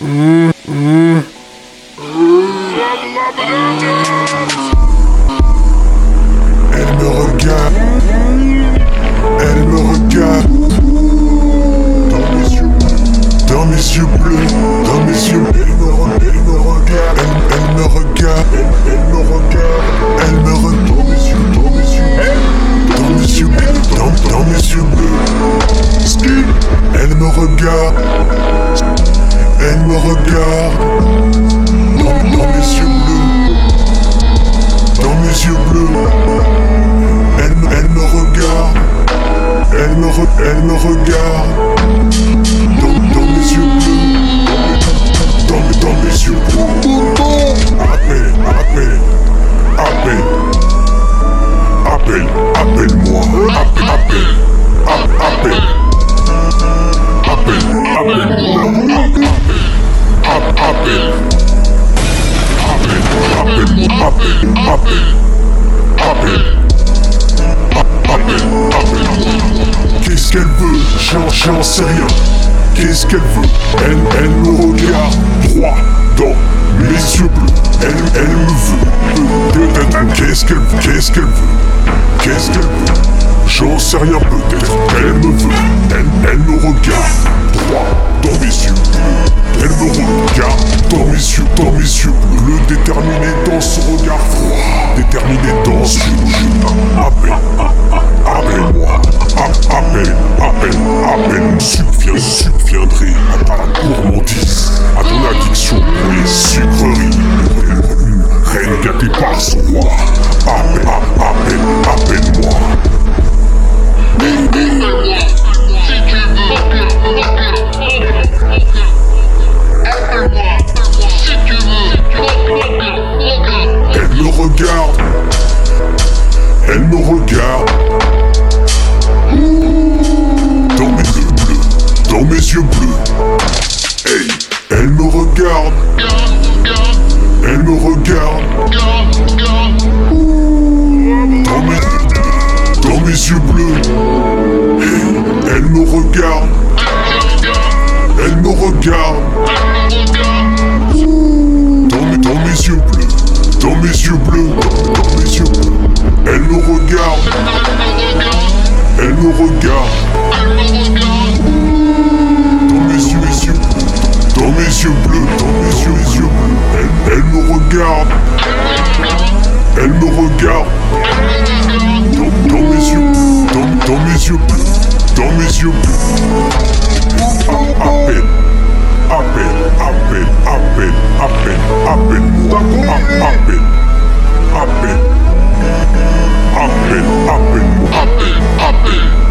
Elle me regarde, elle me regarde dans mes yeux, dans mes yeux bleus, dans mes yeux. Elle elle J'en, sais rien. Qu'est-ce qu'elle veut? Elle, elle me regarde droit dans mes yeux bleus. Elle, elle me veut. Peut-être. Qu'est-ce qu'elle veut? Qu'est-ce qu'elle veut? Qu'est-ce qu'elle veut? J'en sais rien peut-être. Elle me veut. Elle, elle me regarde droit dans mes yeux bleus. Elle me regarde dans mes yeux, dans mes yeux bleus. Déterminé dans son regard froid. Déterminé Elle me regarde, elle me regarde. Dans mes, dans mes yeux bleus. Hey, elle me regarde, elle me regarde. Dans mes, dans mes yeux bleus, dans mes yeux bleus, dans mes yeux bleus. Elle me regarde, elle me regarde. Dans yeux bleus, dans mes yeux, yeux bleus. Elle, me regarde, elle me regarde. Dans, dans mes yeux, dans, mes yeux bleus, dans mes yeux bleus. Ah, ah, appelle, appelle, appelle, appelle, appelle, ah, appelle, appelle, appelle, appelle, appelle, appelle, appelle, appelle.